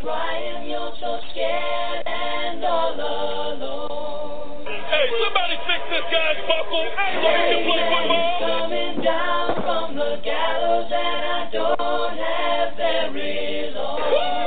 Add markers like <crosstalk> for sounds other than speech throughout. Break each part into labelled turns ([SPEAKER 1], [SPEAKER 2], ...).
[SPEAKER 1] crying. You're so scared and all alone.
[SPEAKER 2] Hey, somebody fix this guy's buckle so he can play football.
[SPEAKER 1] Coming down from the gallows, and I don't have very long.
[SPEAKER 3] Hello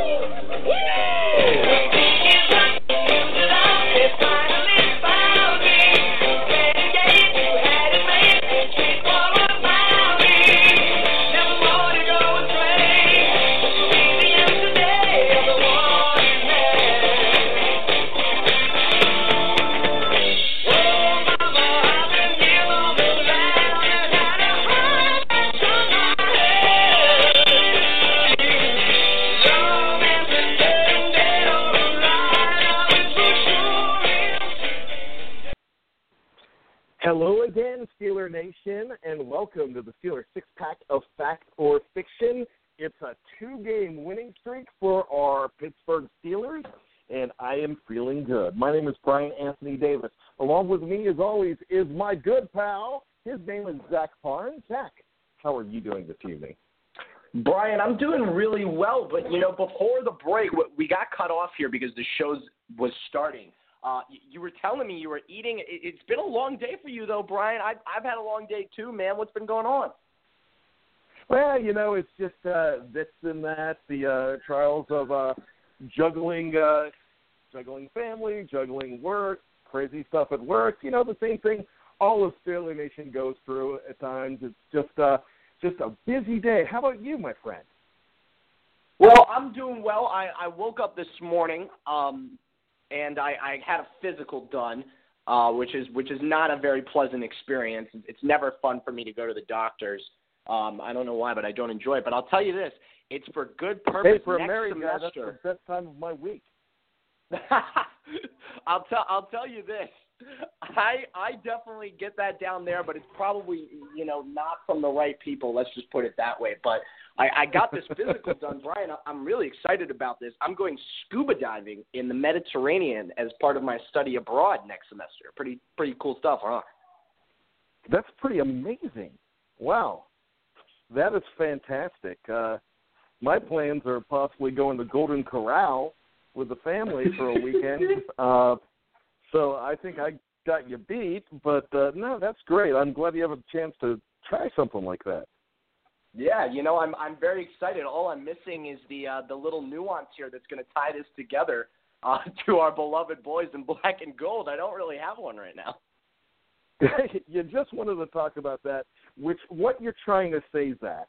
[SPEAKER 3] Nation, and welcome to the Steelers Six Pack of Fact or Fiction. It's a two game winning streak for our Pittsburgh Steelers, and I am feeling good. My name is Brian Anthony Davis. Along with me, as always, is my good pal. His name is Zach Farn. Zach, how are you doing this evening?
[SPEAKER 4] Brian, I'm doing really well, but you know, before the break, we got cut off here because the show was starting. Uh, you were telling me you were eating. It- It's been a long day for you, though, Brian. I've I've had a long day too, man. What's been going on?
[SPEAKER 3] Well, you know, it's just uh, this and that, the uh, trials of uh, juggling, uh, juggling family, juggling work, crazy stuff at work. You know, the same thing all of Steeler Nation goes through at times. It's just uh, just a busy day. How about you, my friend?
[SPEAKER 4] Well, I'm doing well. I, I woke up this morning, um, and I, I had a physical done, uh, which is which is not a very pleasant experience. It's never fun for me to go to the doctors. Um, I don't know why, but I don't enjoy it. But I'll tell you this: it's for good purpose.
[SPEAKER 3] Hey, for a
[SPEAKER 4] Next
[SPEAKER 3] married guy, that's the best time of my week. <laughs>
[SPEAKER 4] I'll tell I'll tell you this. I I definitely get that down there, but it's probably you know not from the right people. Let's just put it that way. But I, I got this physical done, Brian. I- I'm really excited about this. I'm going scuba diving in the Mediterranean as part of my study abroad next semester. Pretty pretty cool stuff, huh?
[SPEAKER 3] That's pretty amazing. Wow. That is fantastic. Uh, my plans are possibly going to Golden Corral with the family for a weekend. <laughs> uh, so I think I got you beat, but uh, no, that's great. I'm glad you have a chance to try something like that.
[SPEAKER 4] Yeah, you know, I'm I'm very excited. All I'm missing is the uh, the little nuance here that's going to tie this together uh, <laughs> to our beloved boys in black and gold. I don't really have one right now. <laughs>
[SPEAKER 3] you just wanted to talk about that, which what you're trying to say, Zach,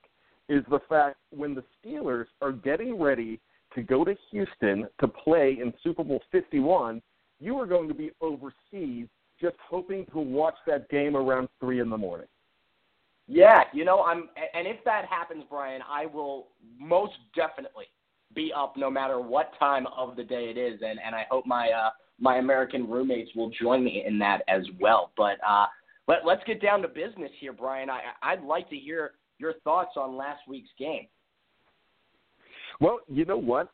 [SPEAKER 3] is the fact when the Steelers are getting ready to go to Houston to play in Super Bowl 51, you are going to be overseas just hoping to watch that game around 3 in the morning.
[SPEAKER 4] Yeah, you know, I'm and if that happens, Brian, I will most definitely be up no matter what time of the day it is and and I hope my uh my American roommates will join me in that as well. But uh let let's get down to business here, Brian. I I'd like to hear your thoughts on last week's game.
[SPEAKER 3] Well, you know what?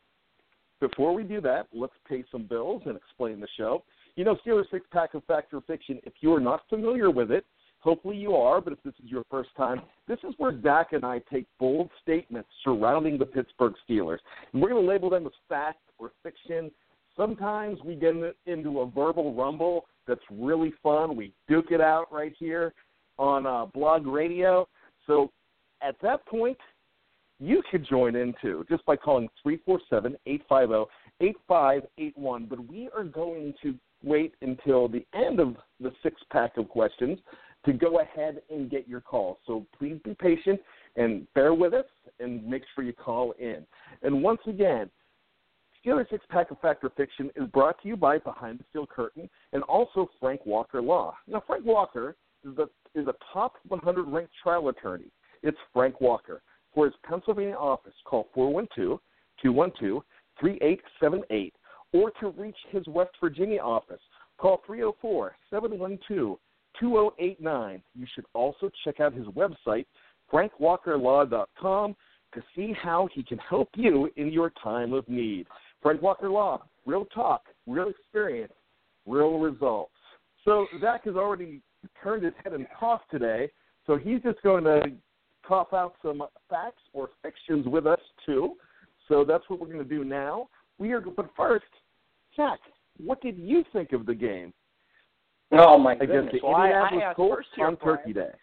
[SPEAKER 3] Before we do that, let's pay some bills and explain the show. You know, Steelers Six Pack of Fact or Fiction, if you are not familiar with it, hopefully you are, but if this is your first time, this is where Zach and I take bold statements surrounding the Pittsburgh Steelers. And we're going to label them as fact or fiction. Sometimes we get into a verbal rumble that's really fun. We duke it out right here on uh, blog radio. So at that point, you could join in too just by calling 347 850 8581. But we are going to wait until the end of the six pack of questions to go ahead and get your call. So please be patient and bear with us and make sure you call in. And once again, Steeler Six Pack of Fact or Fiction is brought to you by Behind the Steel Curtain and also Frank Walker Law. Now, Frank Walker is, the, is a top 100 ranked trial attorney. It's Frank Walker. For his Pennsylvania office, call 412 212 3878 or to reach his West Virginia office, call 304 712 2089. You should also check out his website, frankwalkerlaw.com, to see how he can help you in your time of need. Frank Walker Law, real talk, real experience, real results. So Zach has already turned his head and coughed today, so he's just going to cough out some facts or fictions with us too. So that's what we're going to do now. We are, but first, Zach, what did you think of the game?
[SPEAKER 4] Oh my goodness!
[SPEAKER 3] the
[SPEAKER 4] Well, I,
[SPEAKER 3] Indianapolis
[SPEAKER 4] I asked
[SPEAKER 3] Colts
[SPEAKER 4] first here,
[SPEAKER 3] on Turkey
[SPEAKER 4] Brian.
[SPEAKER 3] Day?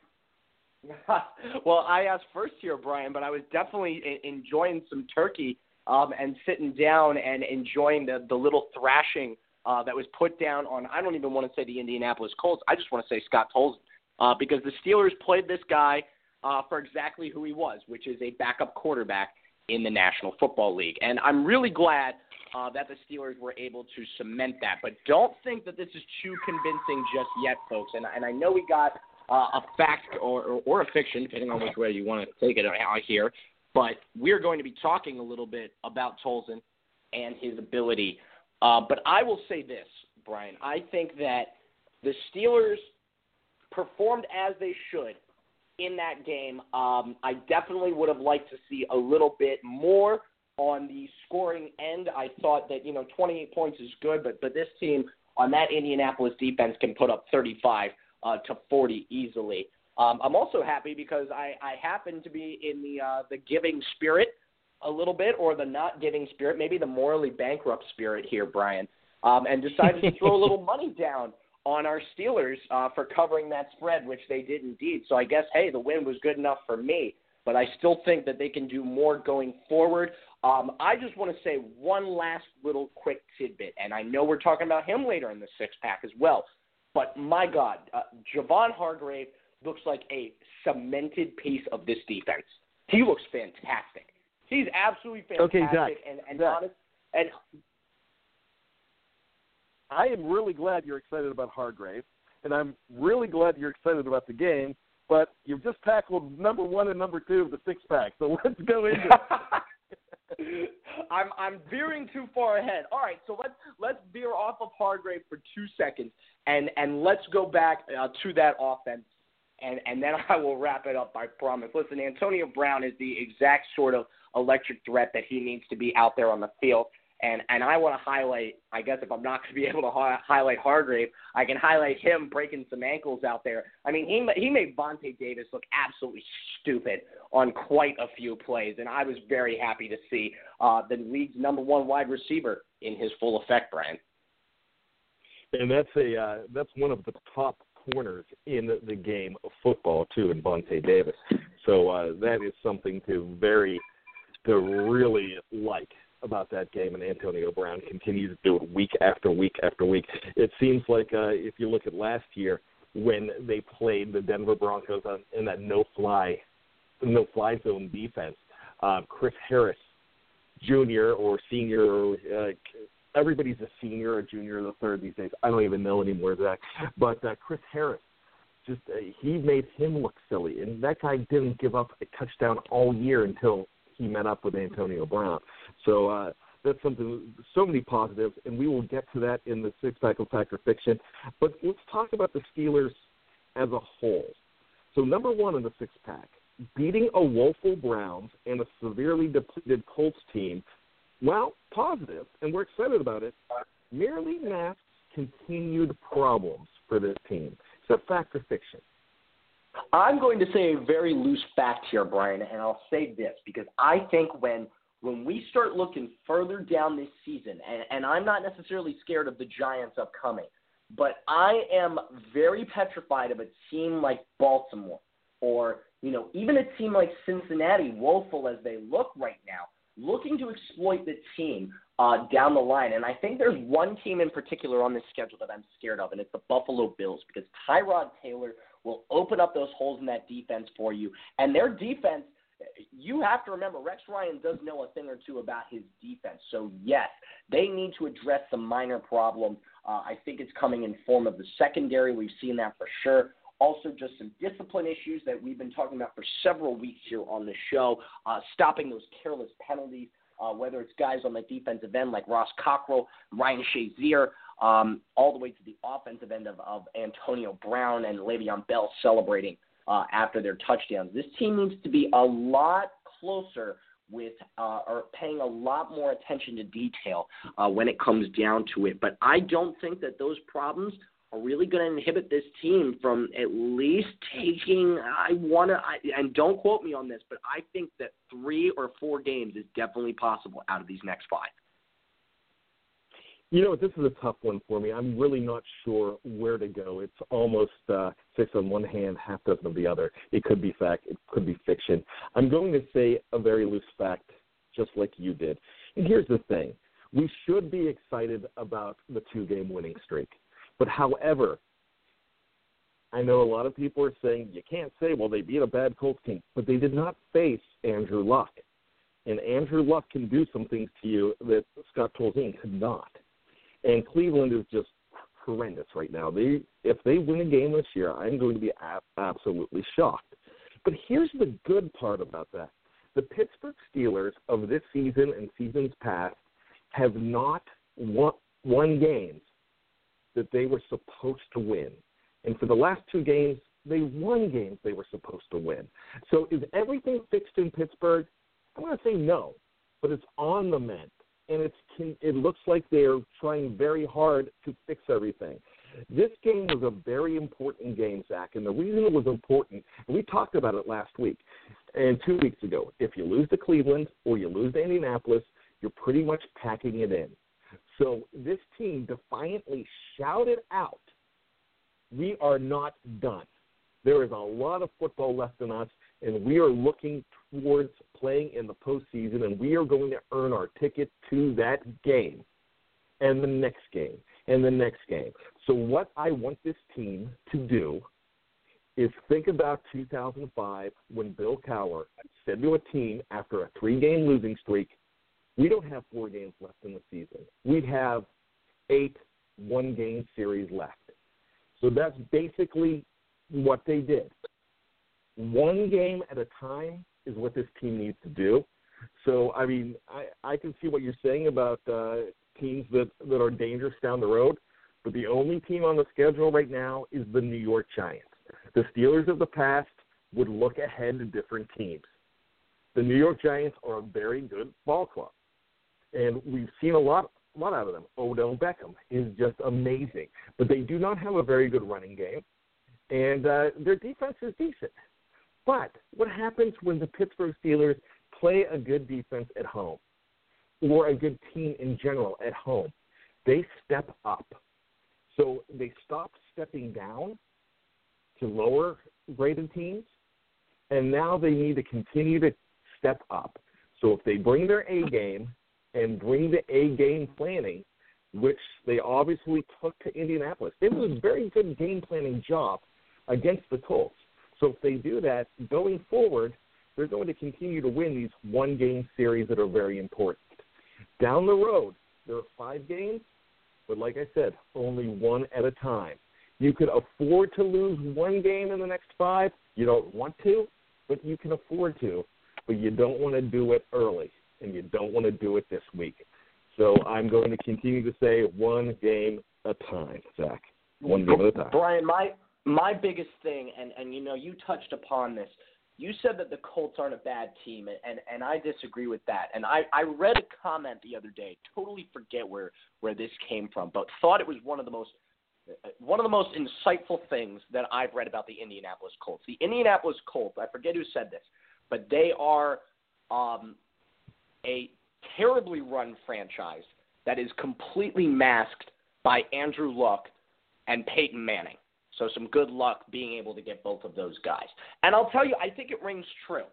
[SPEAKER 3] <laughs>
[SPEAKER 4] well, I asked first here, Brian, but I was definitely enjoying some turkey um, and sitting down and enjoying the the little thrashing uh, that was put down on. I don't even want to say the Indianapolis Colts. I just want to say Scott Tolzien uh, because the Steelers played this guy uh, for exactly who he was, which is a backup quarterback in the National Football League. And I'm really glad uh, that the Steelers were able to cement that. But don't think that this is too convincing just yet, folks. And, and I know we got uh, a fact or, or, or a fiction, depending on which way you want to take it out here. But we're going to be talking a little bit about Tolzien and his ability. Uh, but I will say this, Brian. I think that the Steelers performed as they should in that game. Um, I definitely would have liked to see a little bit more on the scoring end. I thought that you know 28 points is good, but but this team on that Indianapolis defense can put up 35 uh, to 40 easily. Um, I'm also happy because I, I happen to be in the uh, the giving spirit a little bit, or the not giving spirit, maybe the morally bankrupt spirit here, Brian, um, and decided to throw a little <laughs> money down on our Steelers uh, for covering that spread, which they did indeed. So I guess, hey, the win was good enough for me, but I still think that they can do more going forward. Um, I just want to say one last little quick tidbit, and I know we're talking about him later in the six pack as well. But my God, uh, Javon Hargrave looks like a cemented piece of this defense. He looks fantastic. He's absolutely fantastic.
[SPEAKER 3] Okay, Zach,
[SPEAKER 4] and and
[SPEAKER 3] Zach.
[SPEAKER 4] honest, and
[SPEAKER 3] I am really glad you're excited about Hargrave, and I'm really glad you're excited about the game. But you've just tackled number one and number two of the six pack, so <laughs> let's go into. <laughs>
[SPEAKER 4] I'm I'm veering too far ahead. All right, so let's let's veer off of Hargrave for two seconds, and and let's go back uh, to that offense, and and then <laughs> I will wrap it up. I promise. Listen, Antonio Brown is the exact sort of electric threat that he needs to be out there on the field. And and I want to highlight. I guess if I'm not going to be <laughs> able to hi- highlight Hargrave, I can highlight him breaking some ankles out there. I mean, he he made Vontae Davis look absolutely stupid on quite a few plays, and I was very happy to see uh, the league's number one wide receiver in his full effect, Brian.
[SPEAKER 3] and that's a uh, that's one of the top corners in the, game of football too, in Vontae Davis. So uh, that is something to very to really like about that game, and Antonio Brown continues to do it week after week after week. It seems like uh, if you look at last year when they played the Denver Broncos on, in that no fly no fly zone defense, uh, Chris Harris Jr. or senior. Uh, everybody's a senior or junior or the third these days. I don't even know anymore, Zach. But uh, Chris Harris, just uh, he made him look silly, and that guy didn't give up a touchdown all year until he met up with Antonio Brown. So uh, that's something. So many positives, and we will get to that in the six pack of fact or fiction. But let's talk about the Steelers as a whole. So number one in the six pack, beating a woeful Browns and a severely depleted Colts team well, positive, and we're excited about it, merely masks continued problems for this team. Is that fact or fiction?
[SPEAKER 4] I'm going to say a very loose fact here, Brian, and I'll say this because I think when when we start looking further down this season, and, and I'm not necessarily scared of the Giants upcoming, but I am very petrified of a team like Baltimore or you know even a team like Cincinnati, woeful as they look right now, looking to exploit the team uh, down the line. And I think there's one team in particular on this schedule that I'm scared of, and it's the Buffalo Bills because Tyrod Taylor will open up those holes in that defense for you. And their defense, you have to remember, Rex Ryan does know a thing or two about his defense. So, yes, they need to address some minor problems. Uh, I think it's coming in form of the secondary. We've seen that for sure. Also, just some discipline issues that we've been talking about for several weeks here on the show, uh, stopping those careless penalties. uh, whether it's guys on the defensive end like Ross Cockrell, Ryan Shazier, um, all the way to the offensive end of, of Antonio Brown and Le'Veon Bell celebrating uh, after their touchdowns. This team needs to be a lot closer with uh, or paying a lot more attention to detail uh, when it comes down to it. But I don't think that those problems are really going to inhibit this team from at least taking. I want to, and don't quote me on this, but I think that three or four games is definitely possible out of these next five.
[SPEAKER 3] You know, this is a tough one for me. I'm really not sure where to go. It's almost uh, six on one hand, half dozen of the other. It could be fact, it could be fiction. I'm going to say a very loose fact, just like you did. And here's the thing we should be excited about the two game winning streak. But however, I know a lot of people are saying you can't say, well, they beat a bad Colts team, but they did not face Andrew Luck. And Andrew Luck can do some things to you that Scott Tolzien could not. And Cleveland is just horrendous right now. They if they win a game this year, I'm going to be a- absolutely shocked. But here's the good part about that: the Pittsburgh Steelers of this season and seasons past have not won, won games that they were supposed to win. And for the last two games, they won games they were supposed to win. So is everything fixed in Pittsburgh? I'm going to say no, but it's on the mend and it's it looks like they're trying very hard to fix everything. This game was a very important game, Zach, and the reason it was important, we talked about it last week and two weeks ago. If you lose to Cleveland or you lose to Indianapolis, you're pretty much packing it in. So this team defiantly shouted out, "We are not done. There is a lot of football left in us, and we are looking towards playing in the postseason, and we are going to earn our ticket to that game and the next game and the next game. So, what I want this team to do is think about 2005 when Bill Cowher said to a team after a three game losing streak, we don't have four games left in the season. We have eight one game series left. So that's basically what they did. One game at a time is what this team needs to do. So I mean, I I can see what you're saying about uh, teams that that are dangerous down the road, but the only team on the schedule right now is the New York Giants. The Steelers of the past would look ahead to different teams. The New York Giants are a very good ball club, and we've seen a lot a lot out of them. Odell Beckham is just amazing, but they do not have a very good running game, and uh, their defense is decent. But what happens when the Pittsburgh Steelers play a good defense at home or a good team in general at home? They step up. So they stop stepping down to lower graded teams, and now they need to continue to step up. So if they bring their A game and bring the A game planning, which they obviously took to Indianapolis, it was a very good game planning job against the Colts. So if they do that going forward, they're going to continue to win these one game series that are very important. Down the road, there are five games, but like I said, only one at a time. You could afford to lose one game in the next five. You don't want to, but you can afford to. But you don't want to do it early, and you don't want to do it this week. So I'm going to continue to say one game a time, Zach. One game at a time.
[SPEAKER 4] Brian, my my biggest thing, and and you know, you touched upon this. You said that the Colts aren't a bad team, and and and I disagree with that. And I I read a comment the other day, totally forget where where this came from, but thought it was one of the most one of the most insightful things that I've read about the Indianapolis Colts. The Indianapolis Colts, I forget who said this, but they are um, a terribly run franchise that is completely masked by Andrew Luck and Peyton Manning. So some good luck being able to get both of those guys. And I'll tell you, I think it rings true.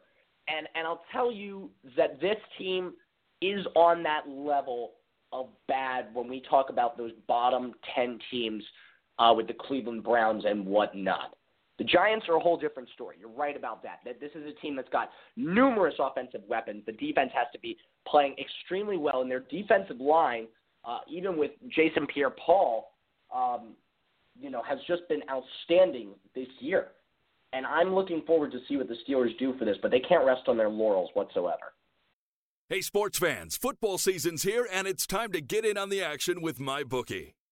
[SPEAKER 4] And and I'll tell you that this team is on that level of bad when we talk about those bottom ten teams uh, with the Cleveland Browns and whatnot. The Giants are a whole different story. You're right about that. That this is a team that's got numerous offensive weapons. The defense has to be playing extremely well, and their defensive line, uh, even with Jason Pierre-Paul, um, you know, has just been outstanding this year. And I'm looking forward to see what the Steelers do for this, but they can't rest on their laurels whatsoever.
[SPEAKER 5] Hey, sports fans, football season's here, and it's time to get in on the action with MyBookie.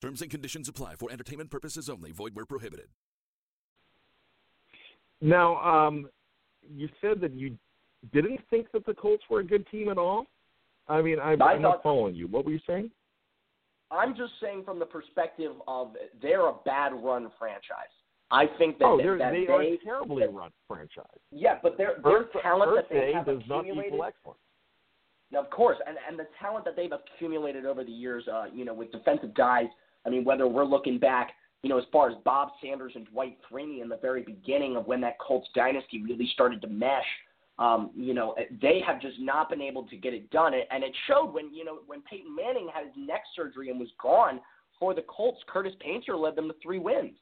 [SPEAKER 5] Terms and conditions apply for entertainment purposes only. Void where prohibited.
[SPEAKER 3] Now, um, you said that you didn't think that the Colts were a good team at all. I mean, I,
[SPEAKER 4] I
[SPEAKER 3] I'm not following you. What were you saying?
[SPEAKER 4] I'm just saying from the perspective of they're a bad run franchise. I think that,
[SPEAKER 3] oh,
[SPEAKER 4] that,
[SPEAKER 3] they're,
[SPEAKER 4] that
[SPEAKER 3] they
[SPEAKER 4] they
[SPEAKER 3] are a terribly run franchise.
[SPEAKER 4] yeah, but their their
[SPEAKER 3] Birth-
[SPEAKER 4] talent that they
[SPEAKER 3] birthday
[SPEAKER 4] have
[SPEAKER 3] does not
[SPEAKER 4] accumulated
[SPEAKER 3] equal excellence.
[SPEAKER 4] Now, of course, and and the talent that they've accumulated over the years, uh, you know, with defensive guys. I mean, whether we're looking back, you know, as far as Bob Sanders and Dwight Freeney in the very beginning of when that Colts dynasty really started to mesh, um, you know, they have just not been able to get it done. And it showed when you know when Peyton Manning had his neck surgery and was gone for the Colts. Curtis Painter led them to three wins.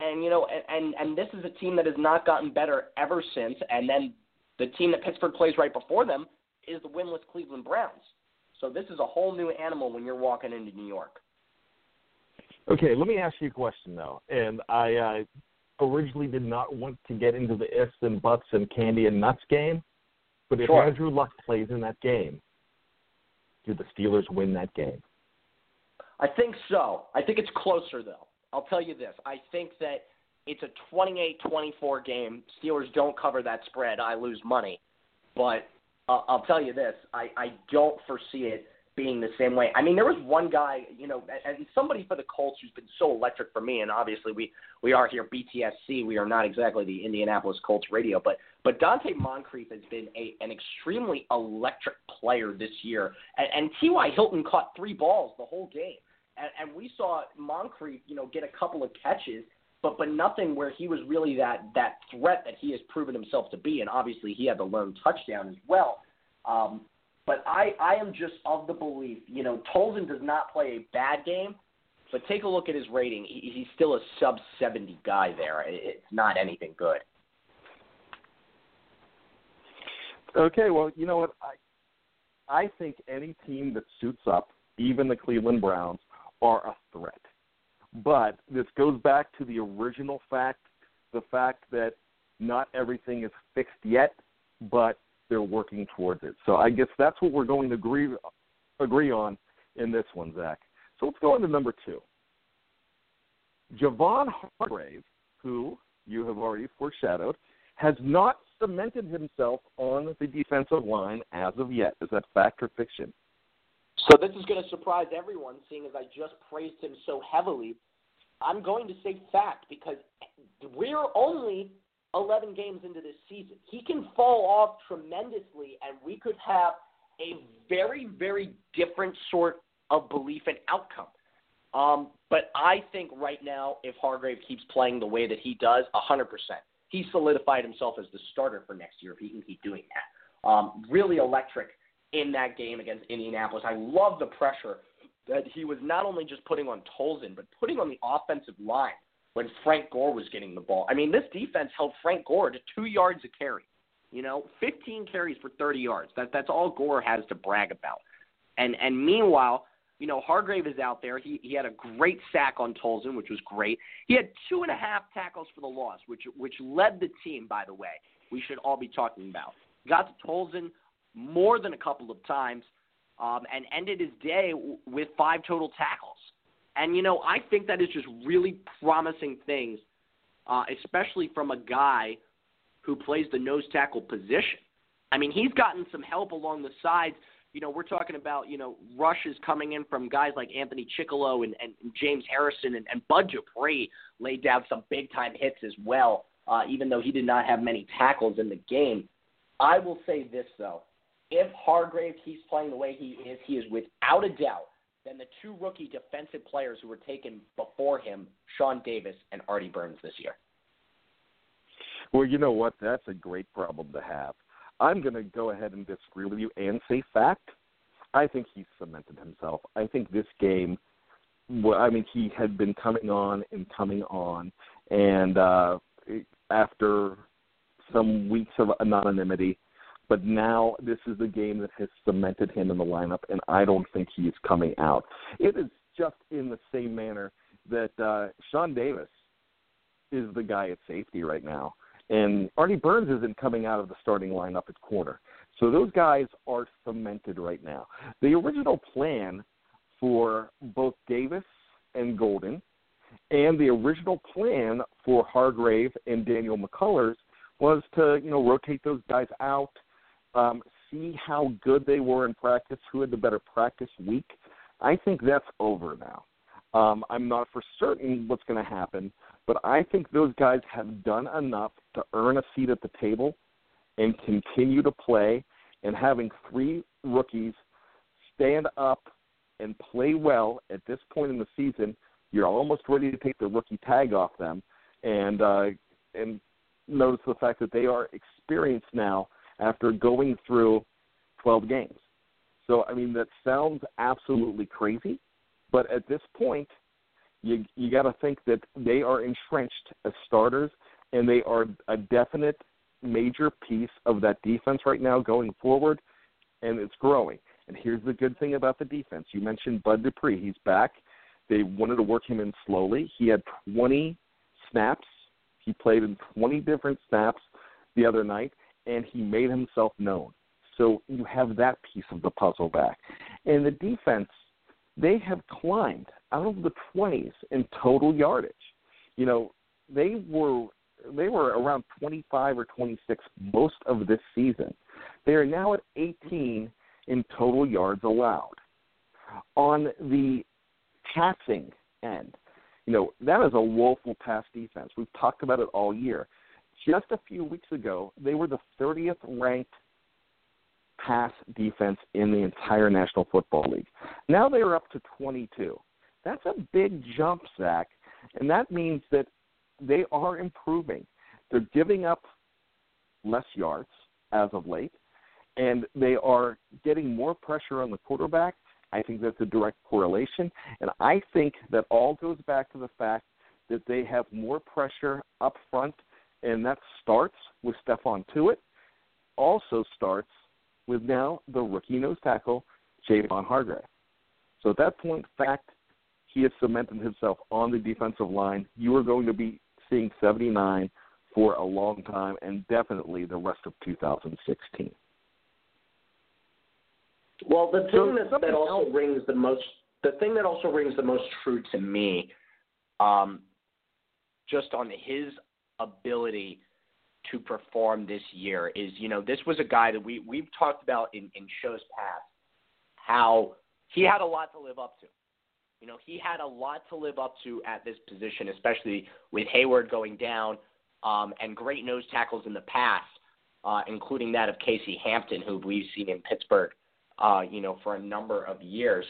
[SPEAKER 4] And you know, and and, and this is a team that has not gotten better ever since. And then the team that Pittsburgh plays right before them is the winless Cleveland Browns. So this is a whole new animal when you're walking into New York.
[SPEAKER 3] Okay, let me ask you a question though. And I uh, originally did not want to get into the ifs and buts and candy and nuts game, but if
[SPEAKER 4] Sure.
[SPEAKER 3] Andrew Luck plays in that game, do the Steelers win that game?
[SPEAKER 4] I think so. I think it's closer though. I'll tell you this. I think that it's a 28-24 game. Steelers don't cover that spread. I lose money. But uh, I'll tell you this. I, I don't foresee it being the same way. I mean, there was one guy, you know, and somebody for the Colts who's been so electric for me, and obviously we we are here BTSC. We are not exactly the Indianapolis Colts radio, but but Donte Moncrief has been a an extremely electric player this year, and, and T.Y. Hilton caught three balls the whole game, and, and we saw Moncrief, you know, get a couple of catches. But but nothing where he was really that that threat that he has proven himself to be, and obviously he had the lone touchdown as well. Um, but I, I am just of the belief, you know, Tolzien does not play a bad game, but take a look at his rating. He, he's still a sub 70 guy there. It's not anything good.
[SPEAKER 3] Okay, well, you know what? I I think any team that suits up, even the Cleveland Browns, are a threat. But this goes back to the original fact, the fact that not everything is fixed yet, but they're working towards it. So I guess that's what we're going to agree agree on in this one, Zach. So let's go on to number two. Javon Hargrave, who you have already foreshadowed, has not cemented himself on the defensive line as of yet. Is that fact or fiction?
[SPEAKER 4] So this is going to surprise everyone, seeing as I just praised him so heavily. I'm going to say fact because we're only 11 games into this season. He can fall off tremendously, and we could have a very, very different sort of belief and outcome. Um, but I think right now, if Hargrave keeps playing the way that he does, 100%, he solidified himself as the starter for next year if he can keep doing that. Um, really electric in that game against Indianapolis. I love the pressure that he was not only just putting on Tolzien, but putting on the offensive line when Frank Gore was getting the ball. I mean, this defense held Frank Gore to two yards a carry. You know, 15 carries for 30 yards. That that's all Gore has to brag about. And and meanwhile, you know, Hargrave is out there. He he had a great sack on Tolzien, which was great. He had two and a half tackles for the loss, which which led the team, by the way. We should all be talking about. Got to Tolzien more than a couple of times, um, and ended his day w- with five total tackles. And you know, I think that is just really promising things, uh, especially from a guy who plays the nose tackle position. I mean, he's gotten some help along the sides. You know, we're talking about you know rushes coming in from guys like Anthony Chickillo and, and James Harrison and, and Bud Dupree laid down some big time hits as well. uh, even though he did not have many tackles in the game. I will say this though: if Hargrave keeps playing the way he is, he is without a doubt then the two rookie defensive players who were taken before him, Sean Davis and Artie Burns this year.
[SPEAKER 3] Well, you know what? That's a great problem to have. I'm going to go ahead and disagree with you and say fact. I think he's cemented himself. I think this game, well, I mean, he had been coming on and coming on, and uh, after some weeks of anonymity, but now this is the game that has cemented him in the lineup, and I don't think he is coming out. It is just in the same manner that uh, Sean Davis is the guy at safety right now, and Artie Burns isn't coming out of the starting lineup at corner. So those guys are cemented right now. The original plan for both Davis and Golden, and the original plan for Hargrave and Daniel McCullers was to you know rotate those guys out um, see how good they were in practice, who had the better practice week. I think that's over now. Um, I'm not for certain what's going to happen, but I think those guys have done enough to earn a seat at the table and continue to play. And having three rookies stand up and play well at this point in the season, you're almost ready to take the rookie tag off them, and uh, and notice the fact that they are experienced now after going through 12 games. So, I mean, that sounds absolutely crazy, but at this point, you you got to think that they are entrenched as starters, and they are a definite major piece of that defense right now going forward, and it's growing. And here's the good thing about the defense: you mentioned Bud Dupree; he's back. They wanted to work him in slowly. He had 20 snaps. He played in 20 different snaps the other night, and he made himself known. So you have that piece of the puzzle back. And the defense, they have climbed out of the 20s in total yardage. You know, they were they were around 25 or 26 most of this season. They are now at 18 in total yards allowed. On the passing end, you know, that is a woeful pass defense. We've talked about it all year. Just a few weeks ago, they were the 30th ranked pass defense in the entire National Football League. Now they are up to 22. That's a big jump, Zach, and that means that they are improving. They're giving up less yards as of late, and they are getting more pressure on the quarterback. I think that's a direct correlation, and I think that all goes back to the fact that they have more pressure up front and that starts with Stephon Tuitt, also starts with now the rookie nose tackle, Javon Hargrave. So at that point, fact, he has cemented himself on the defensive line. You are going to be seeing 79 for a long time and definitely the rest of 2016.
[SPEAKER 4] Well, the thing
[SPEAKER 3] So
[SPEAKER 4] that, that also
[SPEAKER 3] else-
[SPEAKER 4] rings the most the thing that also rings the most true to me, um, just on his ability to perform this year is, you know, this was a guy that we we've talked about in, in shows past how he had a lot to live up to. You know, he had a lot to live up to at this position, especially with Heyward going down um, and great nose tackles in the past, uh, including that of Casey Hampton, who we've seen in Pittsburgh, uh, you know, for a number of years.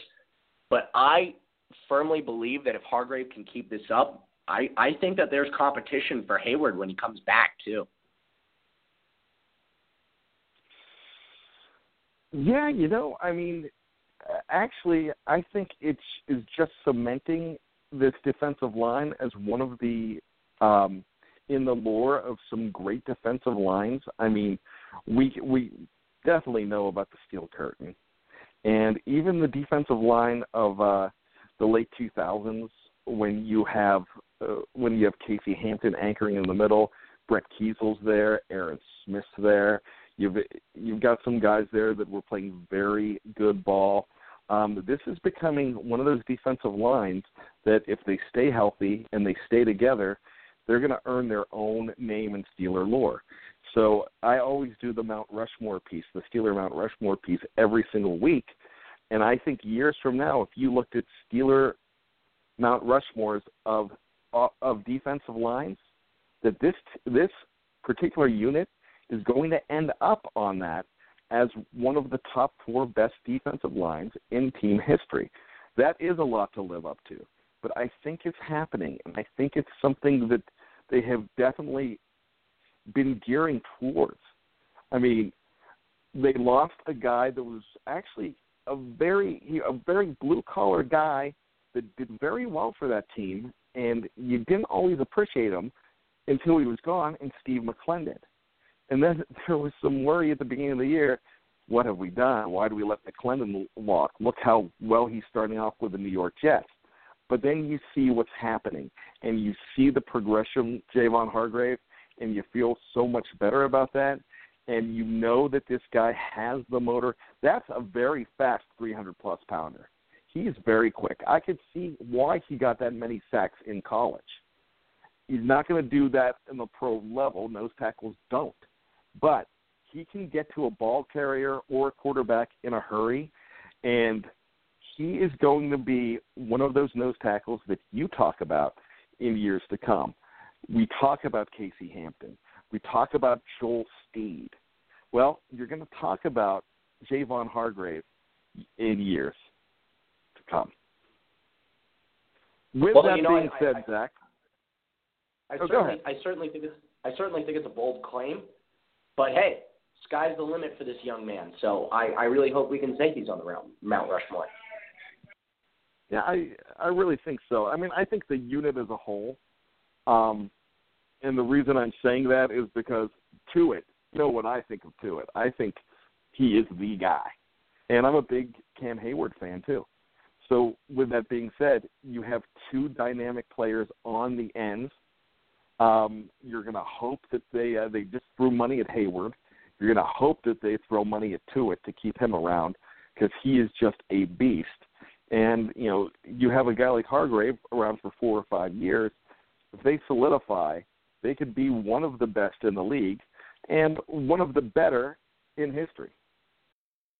[SPEAKER 4] But I firmly believe that if Hargrave can keep this up, I, I think that there's competition for Heyward when he comes back too.
[SPEAKER 3] Yeah, you know, I mean, actually, I think it's is just cementing this defensive line as one of the um, in the lore of some great defensive lines. I mean, we we definitely know about the steel curtain, and even the defensive line of uh, the late 2000s when you have uh, when you have Casey Hampton anchoring in the middle, Brett Keisel's there, Aaron Smith's there. You've you've got some guys there that were playing very good ball. Um, this is becoming one of those defensive lines that, if they stay healthy and they stay together, they're going to earn their own name in Steeler lore. So I always do the Mount Rushmore piece, the Steeler Mount Rushmore piece, every single week. And I think years from now, if you looked at Steeler Mount Rushmores of of defensive lines, that this this particular unit is going to end up on that as one of the top four best defensive lines in team history. That is a lot to live up to, but I think it's happening, and I think it's something that they have definitely been gearing towards. I mean, they lost a guy that was actually a very a very blue collar guy that did very well for that team, and you didn't always appreciate him until he was gone, and Steve McLendon. And then <laughs> there was some worry at the beginning of the year. What have we done? Why do we let McLendon walk? Look how well he's starting off with the New York Jets. But then you see what's happening, and you see the progression, Javon Hargrave, and you feel so much better about that and you know that this guy has the motor, that's a very fast 300 plus pounder. He's very quick. I could see why he got that many sacks in college. He's not going to do that in the pro level. Nose tackles don't. But he can get to a ball carrier or a quarterback in a hurry, and he is going to be one of those nose tackles that you talk about in years to come. We talk about Casey Hampton. We talk about Joel Steed. Well, you're going to talk about Javon Hargrave in years to come. With
[SPEAKER 4] well,
[SPEAKER 3] that
[SPEAKER 4] you know,
[SPEAKER 3] being
[SPEAKER 4] I,
[SPEAKER 3] said,
[SPEAKER 4] I,
[SPEAKER 3] Zach,
[SPEAKER 4] I,
[SPEAKER 3] oh,
[SPEAKER 4] certainly, I certainly think it's I certainly think it's a bold claim, but hey, sky's the limit for this young man. So I, I really hope we can say he's on the Mount Rushmore.
[SPEAKER 3] Yeah, I I really think so. I mean, I think the unit as a whole, um, and the reason I'm saying that is because Tuitt, you know what I think of Tuitt. I think he is the guy, and I'm a big Cam Heyward fan too. So with that being said, you have two dynamic players on the ends. Um, you're going to hope that they uh, they just threw money at Heyward. You're going to hope that they throw money at Tuitt to keep him around because he is just a beast. And you know, you have a guy like Hargrave around for four or five years. If they solidify, they could be one of the best in the league and one of the better in history.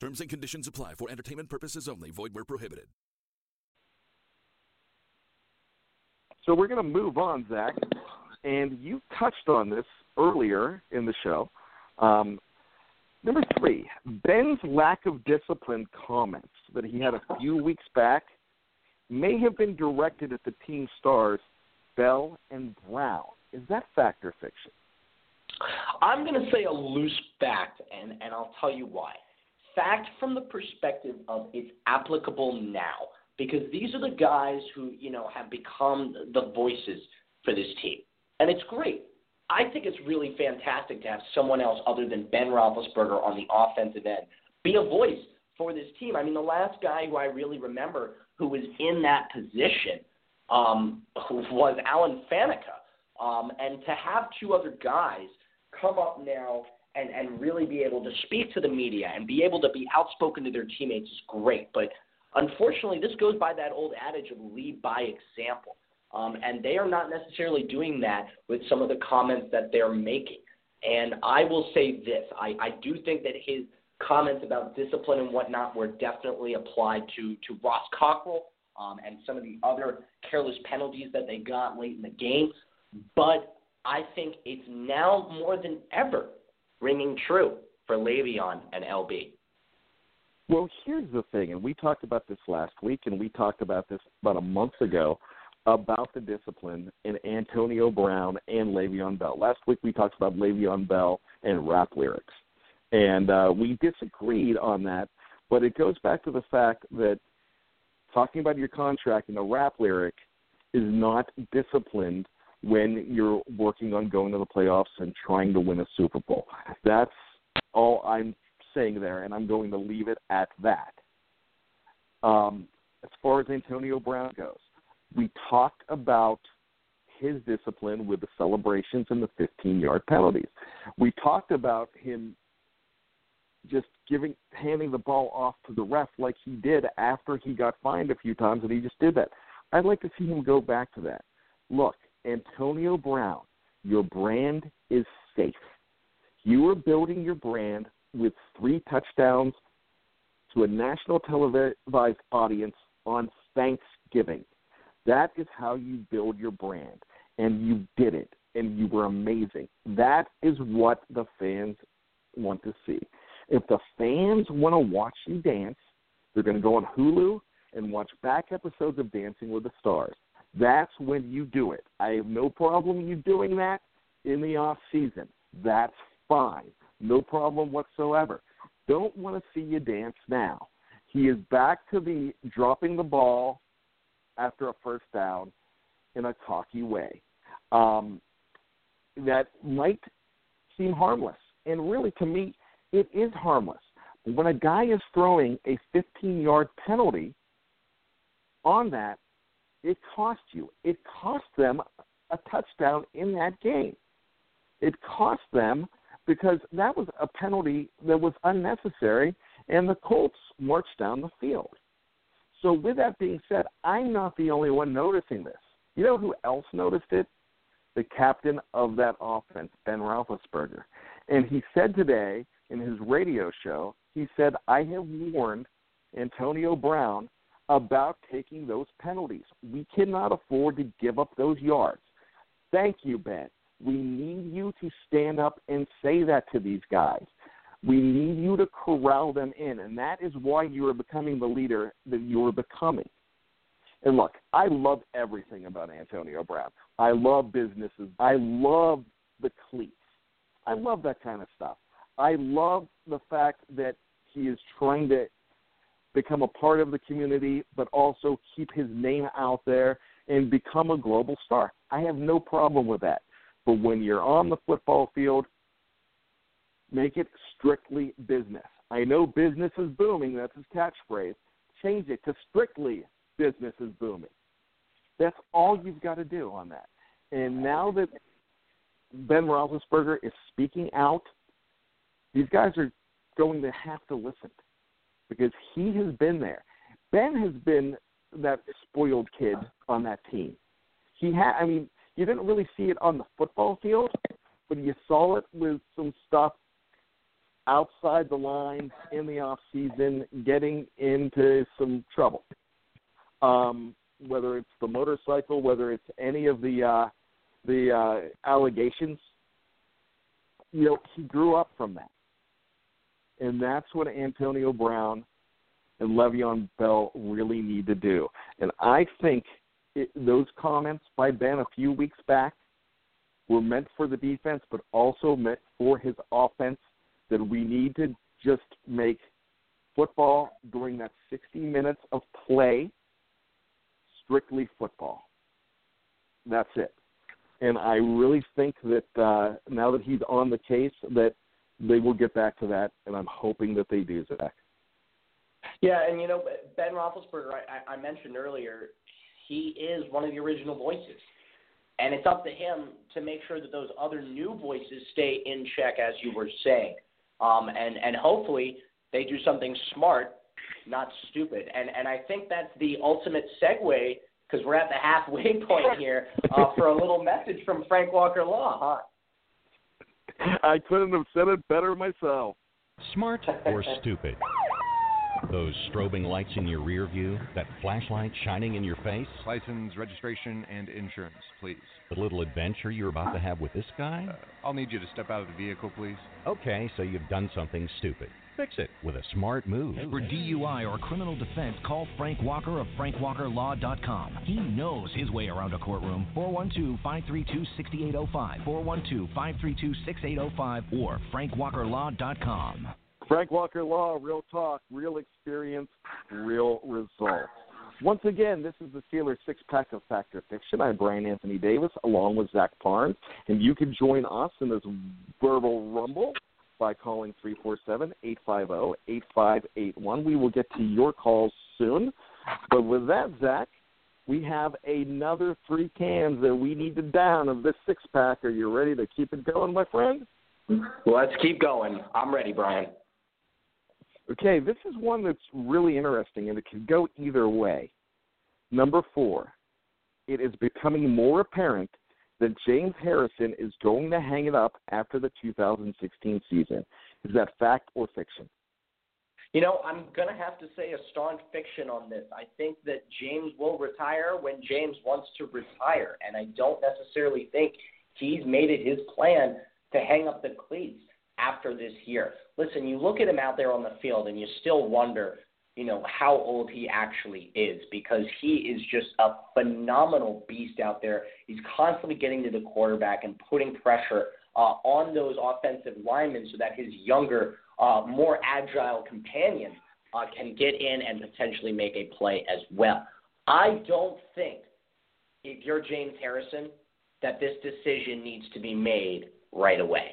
[SPEAKER 5] Terms and conditions apply for entertainment purposes only. Void where prohibited.
[SPEAKER 3] So we're going to move on, Zach. And you touched on this earlier in the show. Um, number three, Ben's lack of discipline comments that he had a few weeks back may have been directed at the team stars Bell and Brown. Is that fact or fiction?
[SPEAKER 4] I'm going to say a loose fact, and, and I'll tell you why fact from the perspective of it's applicable now because these are the guys who you know have become the voices for this team, and it's great. I think it's really fantastic to have someone else other than Ben Roethlisberger on the offensive end be a voice for this team. I mean, the last guy who I really remember who was in that position um, was Alan Faneca, um, and to have two other guys come up now and, and really be able to speak to the media and be able to be outspoken to their teammates is great. But unfortunately, this goes by that old adage of lead by example. Um, and they are not necessarily doing that with some of the comments that they're making. And I will say this I, I do think that his comments about discipline and whatnot were definitely applied to, to Ross Cockrell um, and some of the other careless penalties that they got late in the game. But I think it's now more than ever ringing true for Le'Veon and LB.
[SPEAKER 3] Well, here's the thing, and we talked about this last week, and we talked about this about a month ago about the discipline in Antonio Brown and Le'Veon Bell. Last week we talked about Le'Veon Bell and rap lyrics. and uh, we disagreed on that. But it goes back to the fact that talking about your contract and a rap lyric is not disciplined when you're working on going to the playoffs and trying to win a Super Bowl. That's all I'm saying there, and I'm going to leave it at that. Um, as far as Antonio Brown goes, we talked about his discipline with the celebrations and the 15 yard penalties. We talked about him just giving handing the ball off to the ref like he did after he got fined a few times and he just did that. I'd like to see him go back to that. Look, Antonio Brown, your brand is safe. You are building your brand with three touchdowns to a national televised audience on Thanksgiving. That is how you build your brand. And you did it. And you were amazing. That is what the fans want to see. If the fans want to watch you dance, they're going to go on Hulu and watch back episodes of Dancing with the Stars. That's when you do it. I have no problem you doing that in the off season. That's fine. No problem whatsoever. Don't want to see you dance now. He is back to the dropping the ball after a first down in a cocky way. Um, that might seem harmless. And really, to me, it is harmless. When a guy is throwing a 15 yard penalty on that, it cost you. It cost them a touchdown in that game. It cost them because that was a penalty that was unnecessary, and the Colts marched down the field. So, with that being said, I'm not the only one noticing this. You know who else noticed it? The captain of that offense, Ben Roethlisberger. And he said today in his radio show, he said, I have warned Antonio Brown about taking those penalties. We cannot afford to give up those yards. Thank you, Ben. We need you to stand up and say that to these guys. We need you to corral them in, and that is why you are becoming the leader that you are becoming. And look, I love everything about Antonio Brown. I love businesses. I love the cleats. I love that kind of stuff. I love the fact that he is trying to become a part of the community, but also keep his name out there and become a global star. I have no problem with that. But when you're on the football field, make it strictly business. I know business is booming, that's his catchphrase. Change it to strictly business is booming. That's all you've got to do on that. And now that Ben Roethlisberger is speaking out, these guys are going to have to listen because he has been there. Ben has been that spoiled kid on that team. He had, I mean, you didn't really see it on the football field, but you saw it with some stuff outside the line in the off season, getting into some trouble. Um, whether it's the motorcycle, whether it's any of the uh, the uh, allegations, you know, he grew up from that, and that's what Antonio Brown and Le'Veon Bell really need to do. And I think it, those comments by Ben a few weeks back were meant for the defense, but also meant for his offense. That we need to just make football during that 60 minutes of play strictly football. That's it. And I really think that uh, now that he's on the case, that they will get back to that, and I'm hoping that they do, Zach.
[SPEAKER 4] Yeah, and you know Ben Roethlisberger, I, I mentioned earlier, he is one of the original voices, and it's up to him to make sure that those other new voices stay in check, as you were saying, um, and and hopefully they do something smart, not stupid. And and I think that's the ultimate segue because we're at the halfway <laughs> point here uh, for a little message from Frank Walker Law, huh?
[SPEAKER 3] I couldn't have said it better myself.
[SPEAKER 6] Smart or stupid? <laughs> Those strobing lights in your rear view, that flashlight shining in your face,
[SPEAKER 7] License, registration, and insurance, please.
[SPEAKER 6] the little adventure you're about to have with this guy?
[SPEAKER 7] Uh, I'll need you to step out of the vehicle, please.
[SPEAKER 6] Okay, so you've done something stupid. Fix it with a smart move.
[SPEAKER 8] For DUI or criminal defense, call Frank Walker of FrankWalkerLaw.com. He knows his way around a courtroom. 412 532 6805, 412 532 6805, or FrankWalkerLaw.com.
[SPEAKER 3] Frank Walker Law, real talk, real experience, real results. Once again, this is the Steelers six pack of Fact or Fiction. I'm Brian Anthony Davis along with Zach Parnes, and you can join us in this verbal rumble by calling 347 850 8581. We will get to your calls soon. But with that, Zach, we have another three cans that we need to down of this six pack. Are you ready to keep it going, my friend?
[SPEAKER 4] Let's keep going. I'm ready, Brian.
[SPEAKER 3] Okay, this is one that's really interesting, and it can go either way. Number four, it is becoming more apparent that James Harrison is going to hang it up after the 2016 season. Is that fact or fiction?
[SPEAKER 4] You know, I'm going to have to say a staunch fiction on this. I think that James will retire when James wants to retire, and I don't necessarily think he's made it his plan to hang up the cleats after this year. Listen, you look at him out there on the field, and you still wonder, you know, how old he actually is because he is just a phenomenal beast out there. He's constantly getting to the quarterback and putting pressure uh, on those offensive linemen so that his younger, uh, more agile companion uh, can get in and potentially make a play as well. I don't think, if you're James Harrison, that this decision needs to be made right away.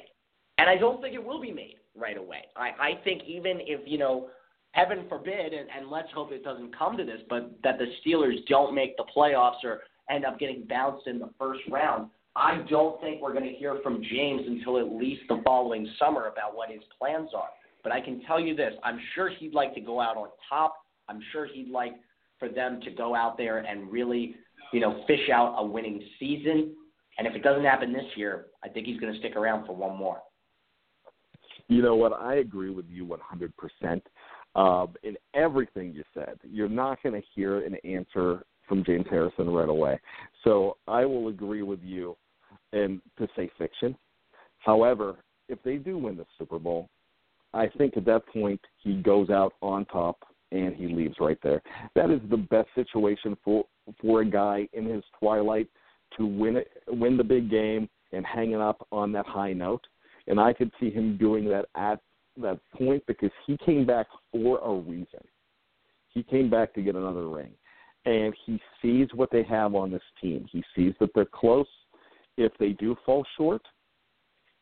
[SPEAKER 4] And I don't think it will be made right away. I, I think even if, you know, heaven forbid, and, and let's hope it doesn't come to this, but that the Steelers don't make the playoffs or end up getting bounced in the first round, I don't think we're going to hear from James until at least the following summer about what his plans are. But I can tell you this I'm sure he'd like to go out on top. I'm sure he'd like for them to go out there and really, you know, fish out a winning season. And if it doesn't happen this year, I think he's going to stick around for one more.
[SPEAKER 3] You know what? I agree with you 100%. Um, in everything you said, you're not going to hear an answer from James Harrison right away. So I will agree with you and to say fiction. However, if they do win the Super Bowl, I think at that point he goes out on top and he leaves right there. That is the best situation for for a guy in his twilight to win it, win the big game and hang it up on that high note. And I could see him doing that at that point because he came back for a reason. He came back to get another ring. And he sees what they have on this team. He sees that they're close. If they do fall short,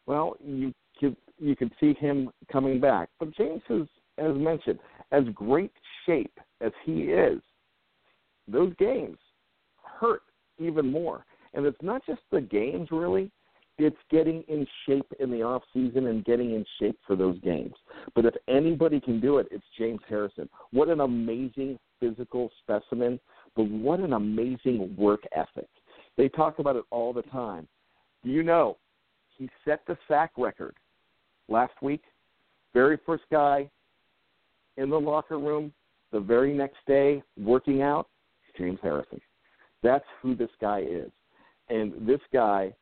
[SPEAKER 3] well, you could you could see him coming back. But James is, as mentioned, as great shape as he is, those games hurt even more. And it's not just the games really, it's getting in shape in the off season and getting in shape for those games. But if anybody can do it, it's James Harrison. What an amazing physical specimen, but what an amazing work ethic. They talk about it all the time. Do you know he set the sack record last week? Very first guy in the locker room the very next day working out, James Harrison. That's who this guy is. And this guy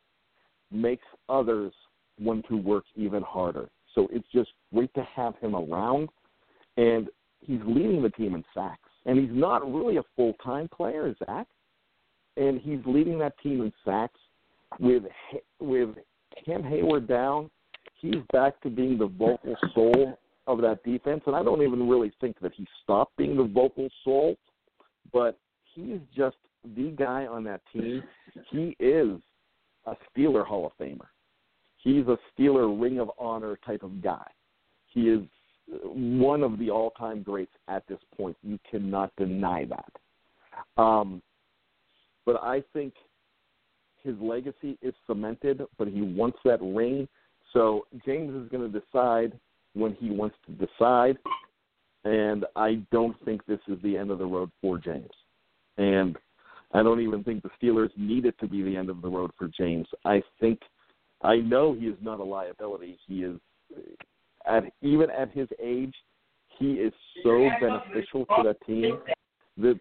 [SPEAKER 3] makes others want to work even harder. So it's just great to have him around. And he's leading the team in sacks. And he's not really a full time player, Zach. And he's leading that team in sacks with with Cam Heyward down. He's back to being the vocal soul of that defense, and I don't even really think that he stopped being the vocal soul, but he's just the guy on that team. He is a Steeler Hall of Famer. He's a Steeler Ring of Honor type of guy. He is one of the all-time greats at this point. You cannot deny that. Um, but I think his legacy is cemented, but he wants that ring. So James is going to decide when he wants to decide, and I don't think this is the end of the road for James. And I don't even think the Steelers need it to be the end of the road for James. I think I know he is not a liability. He is at even at his age, he is so beneficial to that team that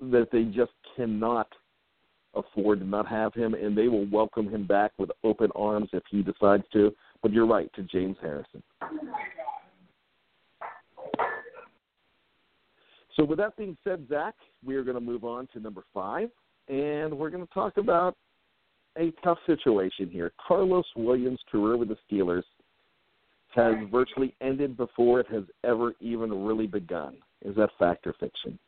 [SPEAKER 3] that they just cannot afford to not have him, and they will welcome him back with open arms if he decides to. But you're right to James Harrison. So, with that being said, Zach, we are going to move on to number five, and we're going to talk about a tough situation here. Carlos Williams' career with the Steelers has virtually ended before it has ever even really begun. Is that fact or fiction?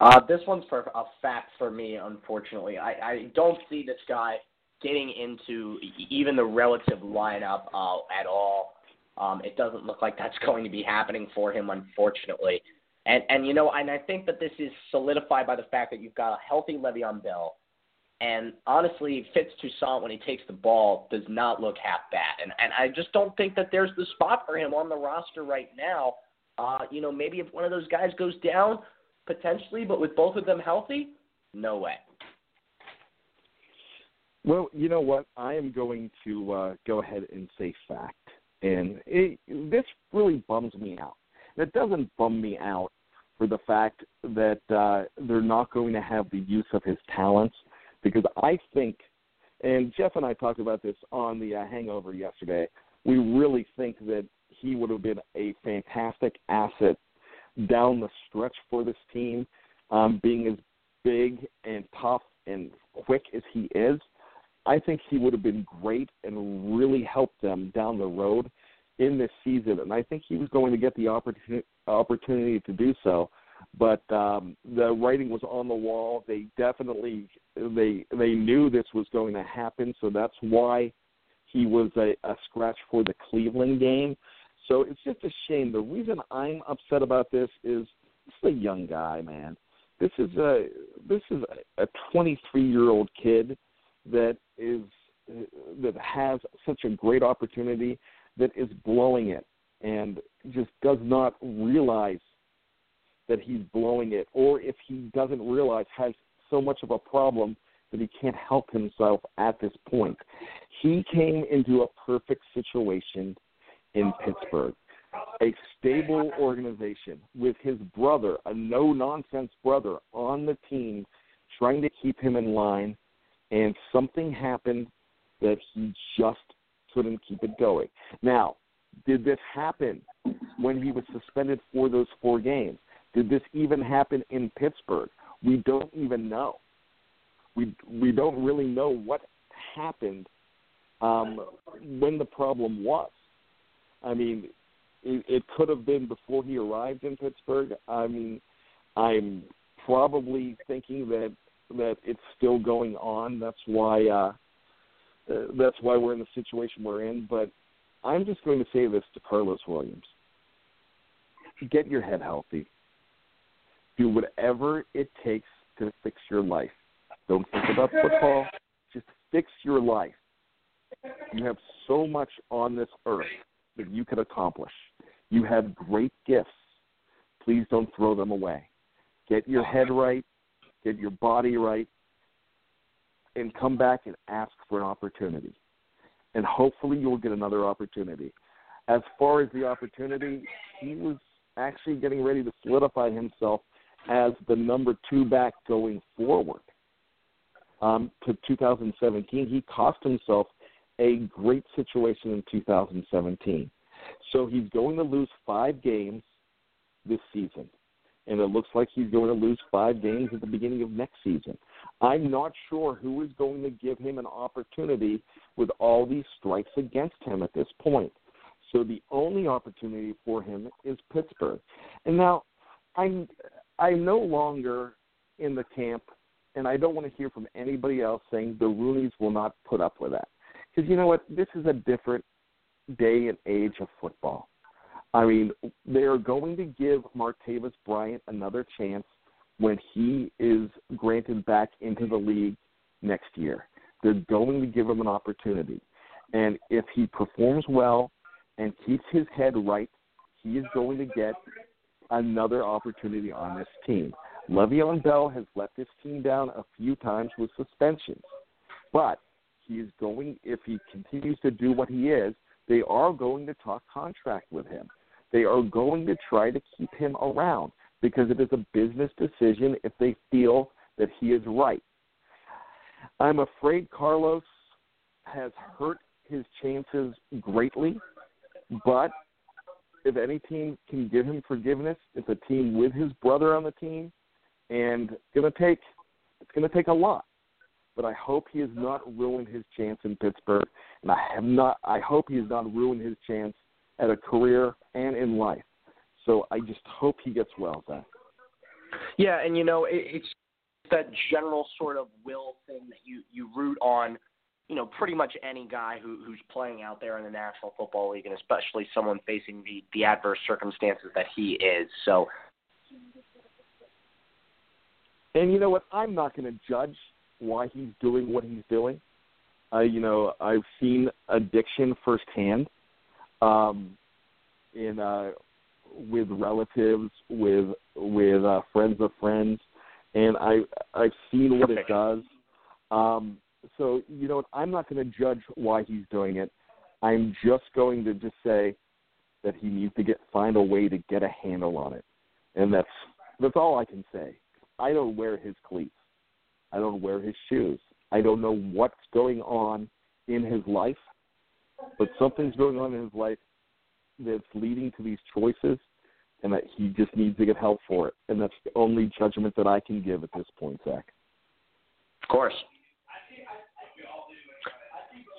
[SPEAKER 4] Uh, this one's for a fact for me, unfortunately. I, I don't see this guy getting into even the relative lineup uh, at all. Um, it doesn't look like that's <laughs> going to be happening for him, unfortunately. And and you know, and I think that this is solidified by the fact that you've got a healthy Le'Veon Bell, and honestly, Fitz Toussaint when he takes the ball does not look half bad. And and I just don't think that there's the spot for him on the roster right now. Uh, you know, maybe if one of those guys goes down, potentially, but with both of them healthy, no way.
[SPEAKER 3] Well, you know what? I am going to uh, go ahead and say fact, and it, this really bums me out. It doesn't bum me out for the fact that uh, they're not going to have the use of his talents because I think, and Jeff and I talked about this on the uh, Hangover yesterday. We really think that he would have been a fantastic asset down the stretch for this team, um, being as big and tough and quick as he is. I think he would have been great and really helped them down the road in this season, and I think he was going to get the opportunity opportunity to do so. But um, the writing was on the wall. They definitely they they knew this was going to happen, so that's why he was a, a scratch for the Cleveland game. So it's just a shame. The reason I'm upset about this is this is a young guy, man. This is a this is a 23 year old kid that is that has such a great opportunity that is blowing it and just does not realize that he's blowing it, or if he doesn't realize, has so much of a problem that he can't help himself at this point. He came into a perfect situation in Pittsburgh, a stable organization with his brother, a no nonsense brother, on the team trying to keep him in line, and something happened that he just couldn't keep it going. Now, did this happen when he was suspended for those four games? Did this even happen in Pittsburgh? We don't even know. We we don't really know what happened um, when the problem was. I mean, it, it could have been before he arrived in Pittsburgh. I mean, I'm probably thinking that that it's still going on. That's why uh, uh, that's why we're in the situation we're in. But I'm just going to say this to Carlos Williams: get your head healthy. Do whatever it takes to fix your life. Don't think about football. Just fix your life. You have so much on this earth that you can accomplish. You have great gifts. Please don't throw them away. Get your head right, get your body right, and come back and ask for an opportunity. And hopefully you'll get another opportunity. As far as the opportunity, he was actually getting ready to solidify himself as the number two back going forward. Um, to 2017, he cost himself a great situation in 2017. So he's going to lose five games this season. And it looks like he's going to lose five games at the beginning of next season. I'm not sure who is going to give him an opportunity with all these strikes against him at this point. So the only opportunity for him is Pittsburgh. And now I'm I'm no longer in the camp and I don't want to hear from anybody else saying the Rooneys will not put up with that. Because you know what? This is a different day and age of football. I mean, they are going to give Martavis Bryant another chance when he is granted back into the league next year. They're going to give him an opportunity. And if he performs well and keeps his head right, he is going to get another opportunity on this team. Le'Veon Bell has let this team down a few times with suspensions. But he is going, if he continues to do what he is, they are going to talk contract with him. they are going to try to keep him around because it is a business decision if they feel that he is right. I'm afraid Carlos has hurt his chances greatly, but if any team can give him forgiveness, it's a team with his brother on the team, and it's gonna take it's gonna take a lot. But I hope he has not ruined his chance in Pittsburgh, and I have not. I hope he has not ruined his chance at a career and in life. So I just hope he gets well, Zach.
[SPEAKER 4] Yeah, and you know it, it's that general sort of will thing that you you root on you know, pretty much any guy who, who's playing out there in the National Football League, and especially someone facing the, the adverse circumstances that he is. So,
[SPEAKER 3] and you know what? I'm not going to judge why he's doing what he's doing. Uh, you know, I've seen addiction firsthand, um, in uh, with relatives, with with uh, friends of friends, and I I've seen what it does. Um, so you know, I'm not going to judge why he's doing it. I'm just going to just say that he needs to get find a way to get a handle on it, and that's that's all I can say. I don't wear his cleats. I don't wear his shoes. I don't know what's going on in his life, but something's going on in his life that's leading to these choices, and that he just needs to get help for it. And that's the only judgment that I can give at this point, Zach.
[SPEAKER 4] Of course.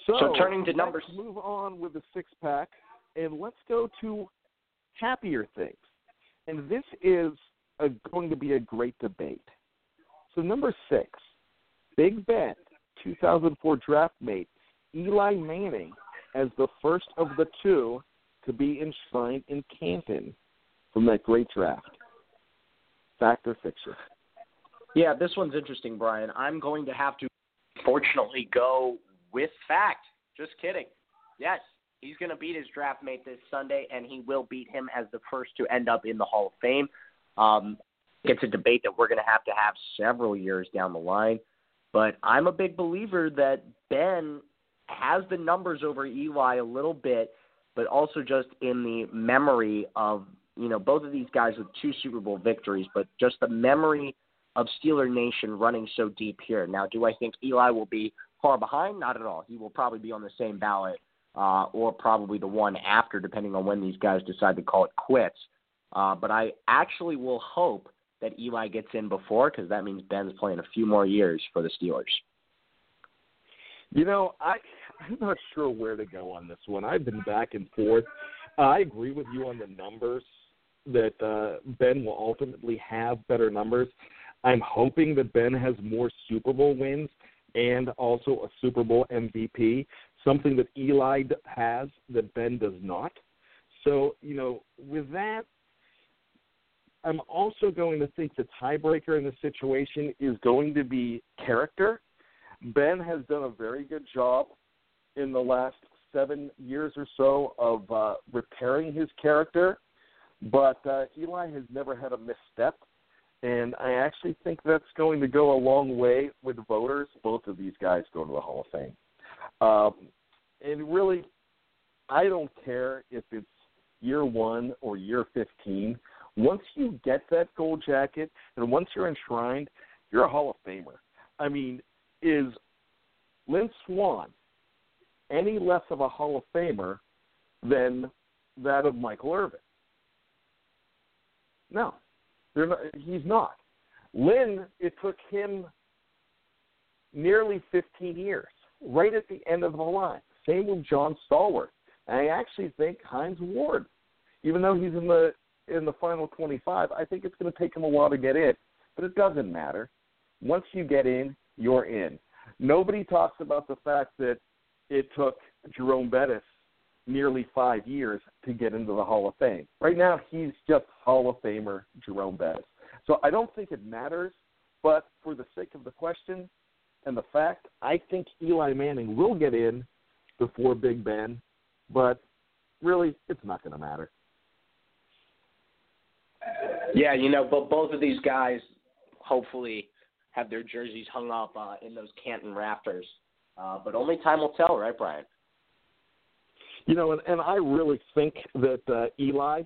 [SPEAKER 3] So,
[SPEAKER 4] so turning to numbers,
[SPEAKER 3] move on with the six pack, and let's go to happier things. And this is a, going to be a great debate. So number six, Big Ben, 2004 draft mate Eli Manning as the first of the two to be enshrined in Canton from that great draft. Fact or fiction?
[SPEAKER 4] Yeah, this one's interesting, Brian. I'm going to have to, fortunately, go with fact. Just kidding. Yes, he's going to beat his draft mate this Sunday, and he will beat him as the first to end up in the Hall of Fame. Um, it's a debate that we're going to have to have several years down the line. But I'm a big believer that Ben has the numbers over Eli a little bit, but also just in the memory of you know both of these guys with two Super Bowl victories, but just the memory of Steeler Nation running so deep here. Now, do I think Eli will be far behind? Not at all. He will probably be on the same ballot uh, or probably the one after, depending on when these guys decide to call it quits. Uh, but I actually will hope that Eli gets in before because that means Ben's playing a few more years for the Steelers.
[SPEAKER 3] You know, I I'm not sure where to go on this one. I've been back and forth. Uh, I agree with you on the numbers that uh, Ben will ultimately have better numbers. I'm hoping that Ben has more Super Bowl wins and also a Super Bowl MVP, something that Eli has that Ben does not. So, you know, with that, I'm also going to think the tiebreaker in the situation is going to be character. Ben has done a very good job in the last seven years or so of uh, repairing his character, but uh, Eli has never had a misstep. And I actually think that's going to go a long way with voters. Both of these guys go to the Hall of Fame. Um, and really, I don't care if it's year one or year 15. Once you get that gold jacket and once you're enshrined, you're a Hall of Famer. I mean, is Lynn Swann any less of a Hall of Famer than that of Michael Irvin? No, not, he's not. Lynn, it took him nearly 15 years, right at the end of the line. Same with John Stallworth. And I actually think Hines Ward, even though he's in the in the final 25, I think it's going to take him a while to get in, but it doesn't matter. Once you get in, you're in. Nobody talks about the fact that it took Jerome Bettis nearly five years to get into the Hall of Fame. Right now, he's just Hall of Famer Jerome Bettis. So I don't think it matters, but for the sake of the question and the fact, I think Eli Manning will get in before Big Ben, but really, it's not going to matter.
[SPEAKER 4] Yeah, you know, but both of these guys hopefully have their jerseys hung up uh, in those Canton rafters. Uh, but only time will tell, right, Brian?
[SPEAKER 3] You know, and, and I really think that uh, Eli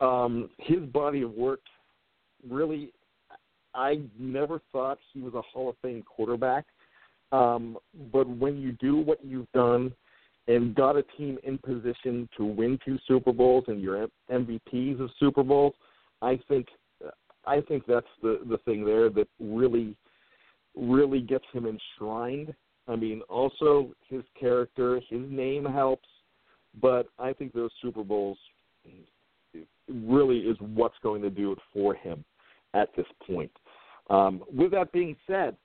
[SPEAKER 3] Um, his body of work really, I never thought he was a Hall of Fame quarterback. Um, but when you do what you've done and got a team in position to win two Super Bowls and you're MVPs of Super Bowls, I think I think that's the the thing there that really really gets him enshrined. I mean, also his character, his name helps, but I think those Super Bowls really is what's going to do it for him at this point. Um, with that being said,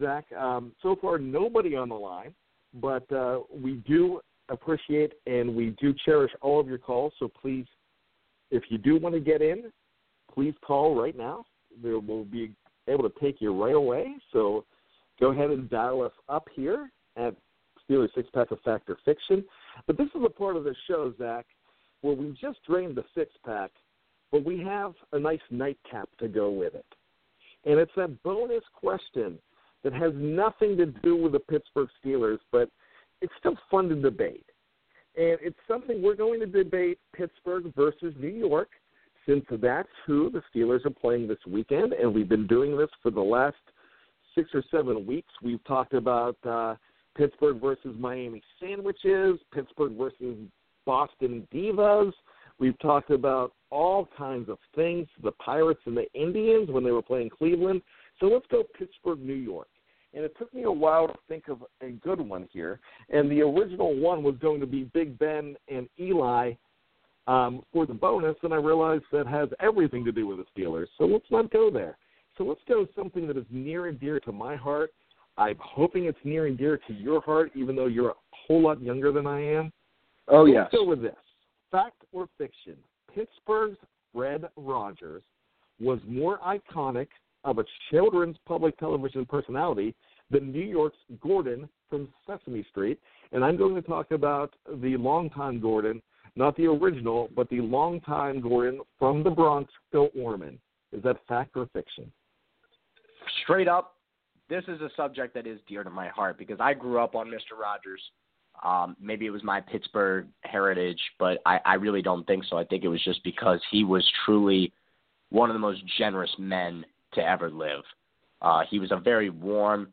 [SPEAKER 3] Zach, um, so far nobody on the line, but uh, we do appreciate and we do cherish all of your calls. So please, if you do want to get in, please call right now. There will be able to take you right away. So go ahead and dial us up here at Steelers Six Pack of Fact or Fiction. But this is a part of the show, Zach, where we just drained the six pack, but we have a nice nightcap to go with it. And it's that bonus question that has nothing to do with the Pittsburgh Steelers, but it's still fun to debate. And it's something we're going to debate Pittsburgh versus New York since that's who the Steelers are playing this weekend, and we've been doing this for the last six or seven weeks. We've talked about uh, Pittsburgh versus Miami sandwiches, Pittsburgh versus Boston Divas. We've talked about all kinds of things, the Pirates and the Indians when they were playing Cleveland. So let's go Pittsburgh, New York. And it took me a while to think of a good one here. And the original one was going to be Big Ben and Eli um, for the bonus, and I realized that has everything to do with the Steelers. So let's not go there. So let's go something that is near and dear to my heart. I'm hoping it's near and dear to your heart, even though you're a whole lot younger than I am.
[SPEAKER 4] Oh
[SPEAKER 3] let's
[SPEAKER 4] yes.
[SPEAKER 3] go with this: fact or fiction? Pittsburgh's Fred Rogers was more iconic of a children's public television personality than New York's Gordon from Sesame Street. And I'm going to talk about the longtime Gordon not the original, but the longtime Gordon from the Bronx, Phil Orman. Is that fact or fiction?
[SPEAKER 4] Straight up, this is a subject that is dear to my heart because I grew up on Mr. Rogers. Um, maybe it was my Pittsburgh heritage, but I, I really don't think so. I think it was just because he was truly one of the most generous men to ever live. Uh, he was a very warm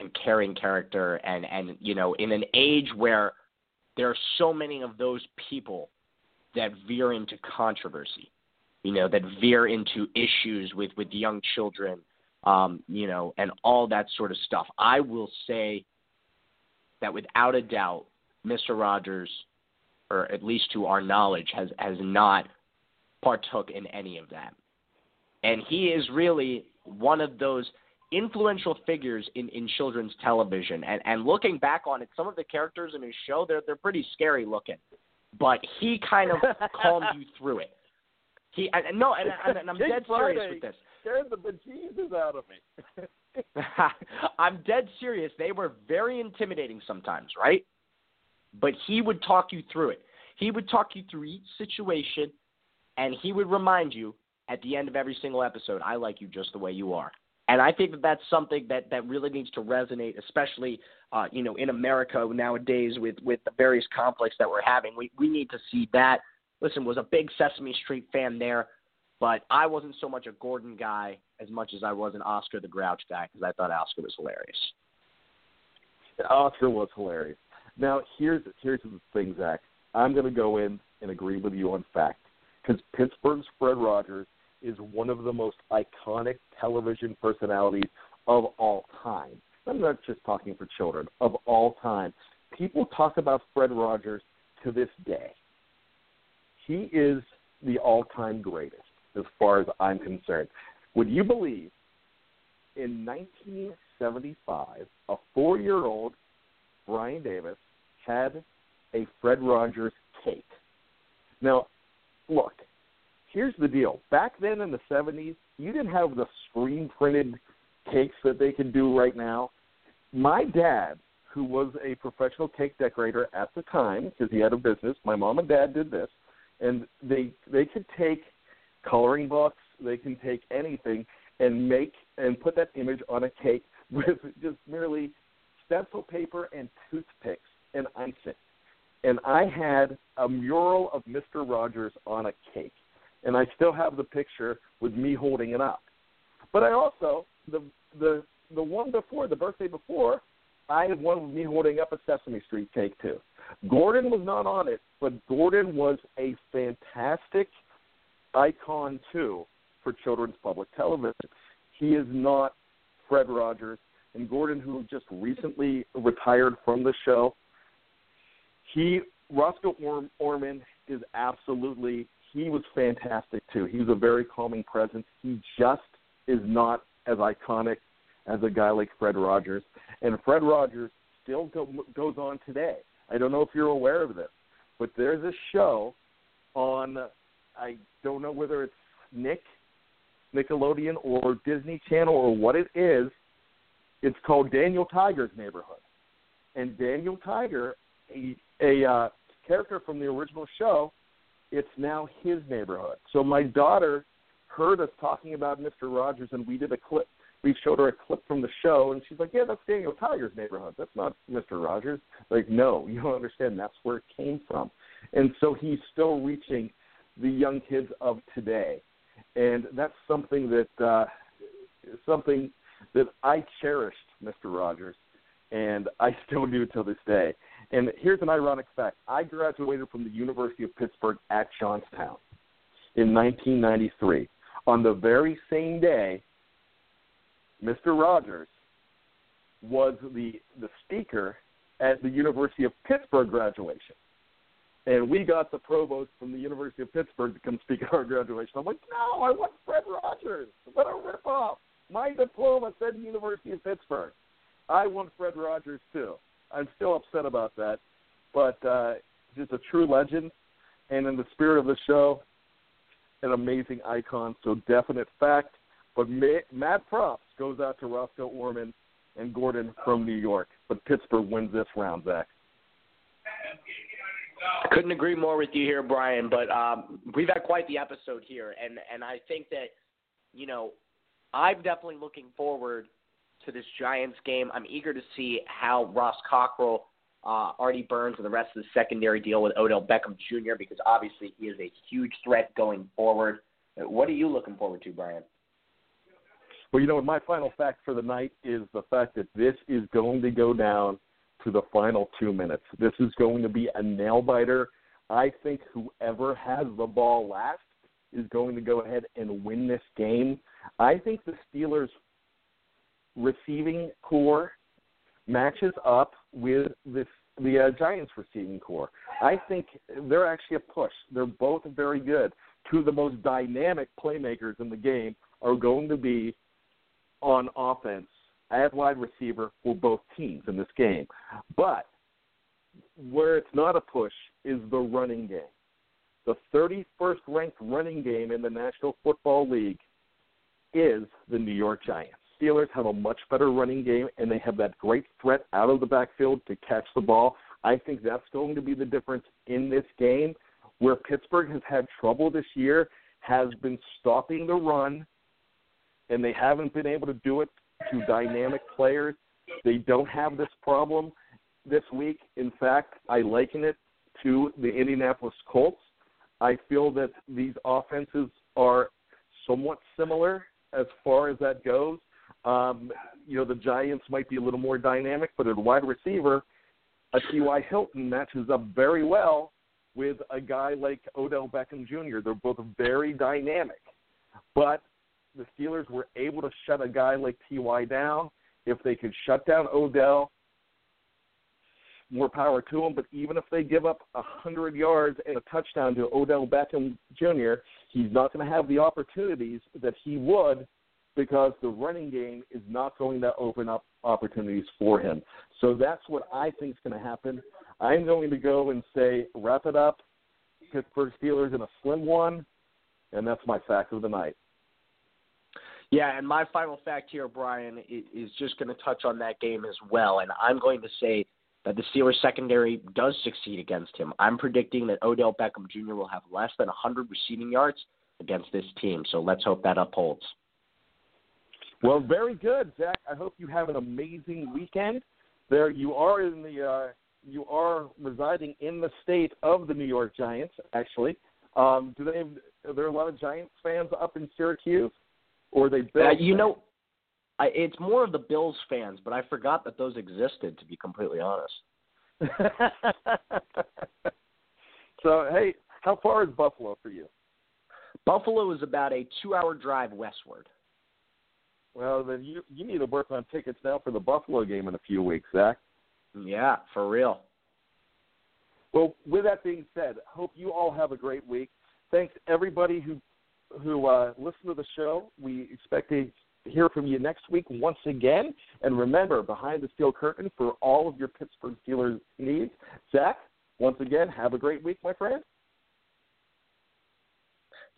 [SPEAKER 4] and caring character, and and you know, in an age where there are so many of those people that veer into controversy, you know, that veer into issues with with young children, um, you know, and all that sort of stuff. I will say that without a doubt, Mr. Rogers, or at least to our knowledge, has has not partook in any of that, and he is really one of those influential figures in, in children's television. And, and looking back on it, some of the characters in his show, they're, they're pretty scary looking. But he kind of <laughs> calmed you through it. He and, and no, and, and, and I'm <laughs> dead
[SPEAKER 3] Friday
[SPEAKER 4] serious with this.
[SPEAKER 3] Scared the bejesus out of me. <laughs>
[SPEAKER 4] I'm dead serious. They were very intimidating sometimes, right? But he would talk you through it. He would talk you through each situation, and he would remind you at the end of every single episode, I like you just the way you are. And I think that that's something that, that really needs to resonate, especially uh, you know in America nowadays with with the various conflicts that we're having. We we need to see that. Listen, was a big Sesame Street fan there, but I wasn't so much a Gordon guy as much as I was an Oscar the Grouch guy because I thought Oscar was hilarious.
[SPEAKER 3] Oscar was hilarious. Now here's here's the thing, Zach. I'm going to go in and agree with you on fact because Pittsburgh's Fred Rogers is one of the most iconic television personalities of all time. I'm not just talking for children, of all time. People talk about Fred Rogers to this day. He is the all time greatest, as far as I'm concerned. Would you believe in 1975, a four year old Brian Davis had a Fred Rogers cake? Now, look, here's the deal. Back then in the 70s, you didn't have the screen printed cakes that they can do right now. My dad, who was a professional cake decorator at the time because he had a business, my mom and dad did this, and they they could take coloring books, they can take anything and make and put that image on a cake <laughs> with just merely stencil paper and toothpicks and icing. And I had a mural of Mr. Rogers on a cake. And I still have the picture with me holding it up. But I also the the the one before the birthday before, I had one with me holding up a Sesame Street cake too. Gordon was not on it, but Gordon was a fantastic icon too for children's public television. He is not Fred Rogers and Gordon, who just recently retired from the show. He Roscoe Orm, Orman is absolutely he was fantastic too. He was a very calming presence. He just is not as iconic as a guy like Fred Rogers, and Fred Rogers still go, goes on today. I don't know if you're aware of this, but there's a show on I don't know whether it's Nick, Nickelodeon, or Disney Channel, or what it is. It's called Daniel Tiger's Neighborhood, and Daniel Tiger, a, a uh, character from the original show, it's now his neighborhood. So my daughter heard us talking about Mr. Rogers, and we did a clip. We showed her a clip from the show, and she's like, "Yeah, that's Daniel Tiger's neighborhood. That's not Mr. Rogers." Like, no, <laughs> you don't understand. That's where it came from, and so he's still reaching the young kids of today, and that's something that uh, something that I cherished, Mr. Rogers, and I <laughs> still do till this day. And here's an ironic fact: I graduated from the University of Pittsburgh at Johnstown in 1993. On the very same day, Mr. Rogers was the the speaker at the University of Pittsburgh graduation and we got the provost from the University of Pittsburgh to come speak at our graduation. I'm like, no, I want Fred Rogers. What a ripoff! My diploma said University of Pittsburgh. I want Fred Rogers too. I'm still upset about that, but uh, just a true legend, and in the spirit of the show, an amazing icon. So definite fact. But mad props goes out to Roscoe Orman and Gordon from New York. But Pittsburgh wins this round, Zach.
[SPEAKER 4] Couldn't agree more with you here, Brian. But um, we've had quite the episode here, and and I think that you know I'm definitely looking forward to this Giants game. I'm eager to see how Ross Cockrell, uh, Artie Burns, and the rest of the secondary deal with Odell Beckham Jr. because obviously he is a huge threat going forward. What are you looking forward to, Brian?
[SPEAKER 3] Well, you know, my final fact for the night is the fact that this is going to go down to the final two minutes. This is going to be a nail biter. I think whoever has the ball last is going to go ahead and win this game. I think the Steelers' receiving corps matches up with this, the uh, Giants' receiving corps. I think they're actually a push. They're both very good. Two of the most dynamic playmakers in the game are going to be on offense at wide receiver for both teams in this game. But where it's not a push is the running game. The 31st ranked running game in the National Football League is the New York Giants. Steelers have a much better running game, and they have that great threat out of the backfield to catch the ball. I think that's going to be the difference in this game. Where Pittsburgh has had trouble this year has been stopping the run, and they haven't been able to do it to dynamic players. They don't have this problem this week. In fact, I liken it to the Indianapolis Colts. I feel that these offenses are somewhat similar as far as that goes. Um, you know, the Giants might be a little more dynamic, but at wide receiver, a T.Y. Hilton matches up very well with a guy like Odell Beckham Jr. They're both very dynamic. But the Steelers were able to shut a guy like Ty down. If they could shut down Odell, more power to them. But even if they give up a hundred yards and a touchdown to Odell Beckham Jr., he's not going to have the opportunities that he would because the running game is not going to open up opportunities for him. So that's what I think is going to happen. I'm going to go and say wrap it up. Pittsburgh Steelers in a slim one, and that's my fact of the night.
[SPEAKER 4] Yeah, and my final fact here, Brian, is just going to touch on that game as well. And I'm going to say that the Steelers secondary does succeed against him. I'm predicting that Odell Beckham Jr. will have less than 100 receiving yards against this team. So let's hope that upholds.
[SPEAKER 3] Well, very good, Zach. I hope you have an amazing weekend. There, you are in the uh, you are residing in the state of the New York Giants. Actually, um, do they Are there a lot of Giants fans up in Syracuse, or are they Bills?
[SPEAKER 4] Uh, you
[SPEAKER 3] fans?
[SPEAKER 4] know, I, it's more of the Bills fans, but I forgot that those existed. To be completely honest. <laughs>
[SPEAKER 3] so hey, how far is Buffalo for you?
[SPEAKER 4] Buffalo is about a two-hour drive westward.
[SPEAKER 3] Well, then you you need to work on tickets now for the Buffalo game in a few weeks, Zach.
[SPEAKER 4] Yeah, for real.
[SPEAKER 3] Well, with that being said, hope you all have a great week. Thanks everybody who who uh, listened to the show. We expect to hear from you next week once again. And remember, behind the steel curtain for all of your Pittsburgh Steelers needs. Zach, once again, have a great week, my friend.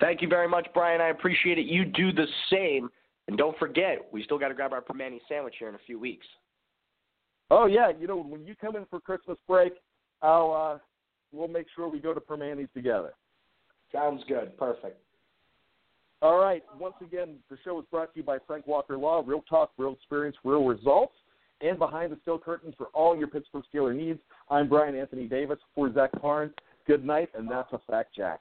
[SPEAKER 4] Thank you very much, Brian. I appreciate it. You do the same. And don't forget, we still got to grab our Primanti sandwich here in a few weeks.
[SPEAKER 3] Oh yeah, you know when you come in for Christmas break, I'll uh, we'll make sure we go to Primanti's together.
[SPEAKER 4] Sounds good. Perfect.
[SPEAKER 3] All right. Once again, the show is brought to you by Frank Walker Law. Real talk, real experience, real results. And behind the steel curtain for all your Pittsburgh Steeler needs, I'm Brian Anthony Davis for Zach Parnes. Good night, and that's a fact, Jack.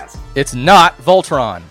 [SPEAKER 9] Fullcast.
[SPEAKER 10] It's not Voltron.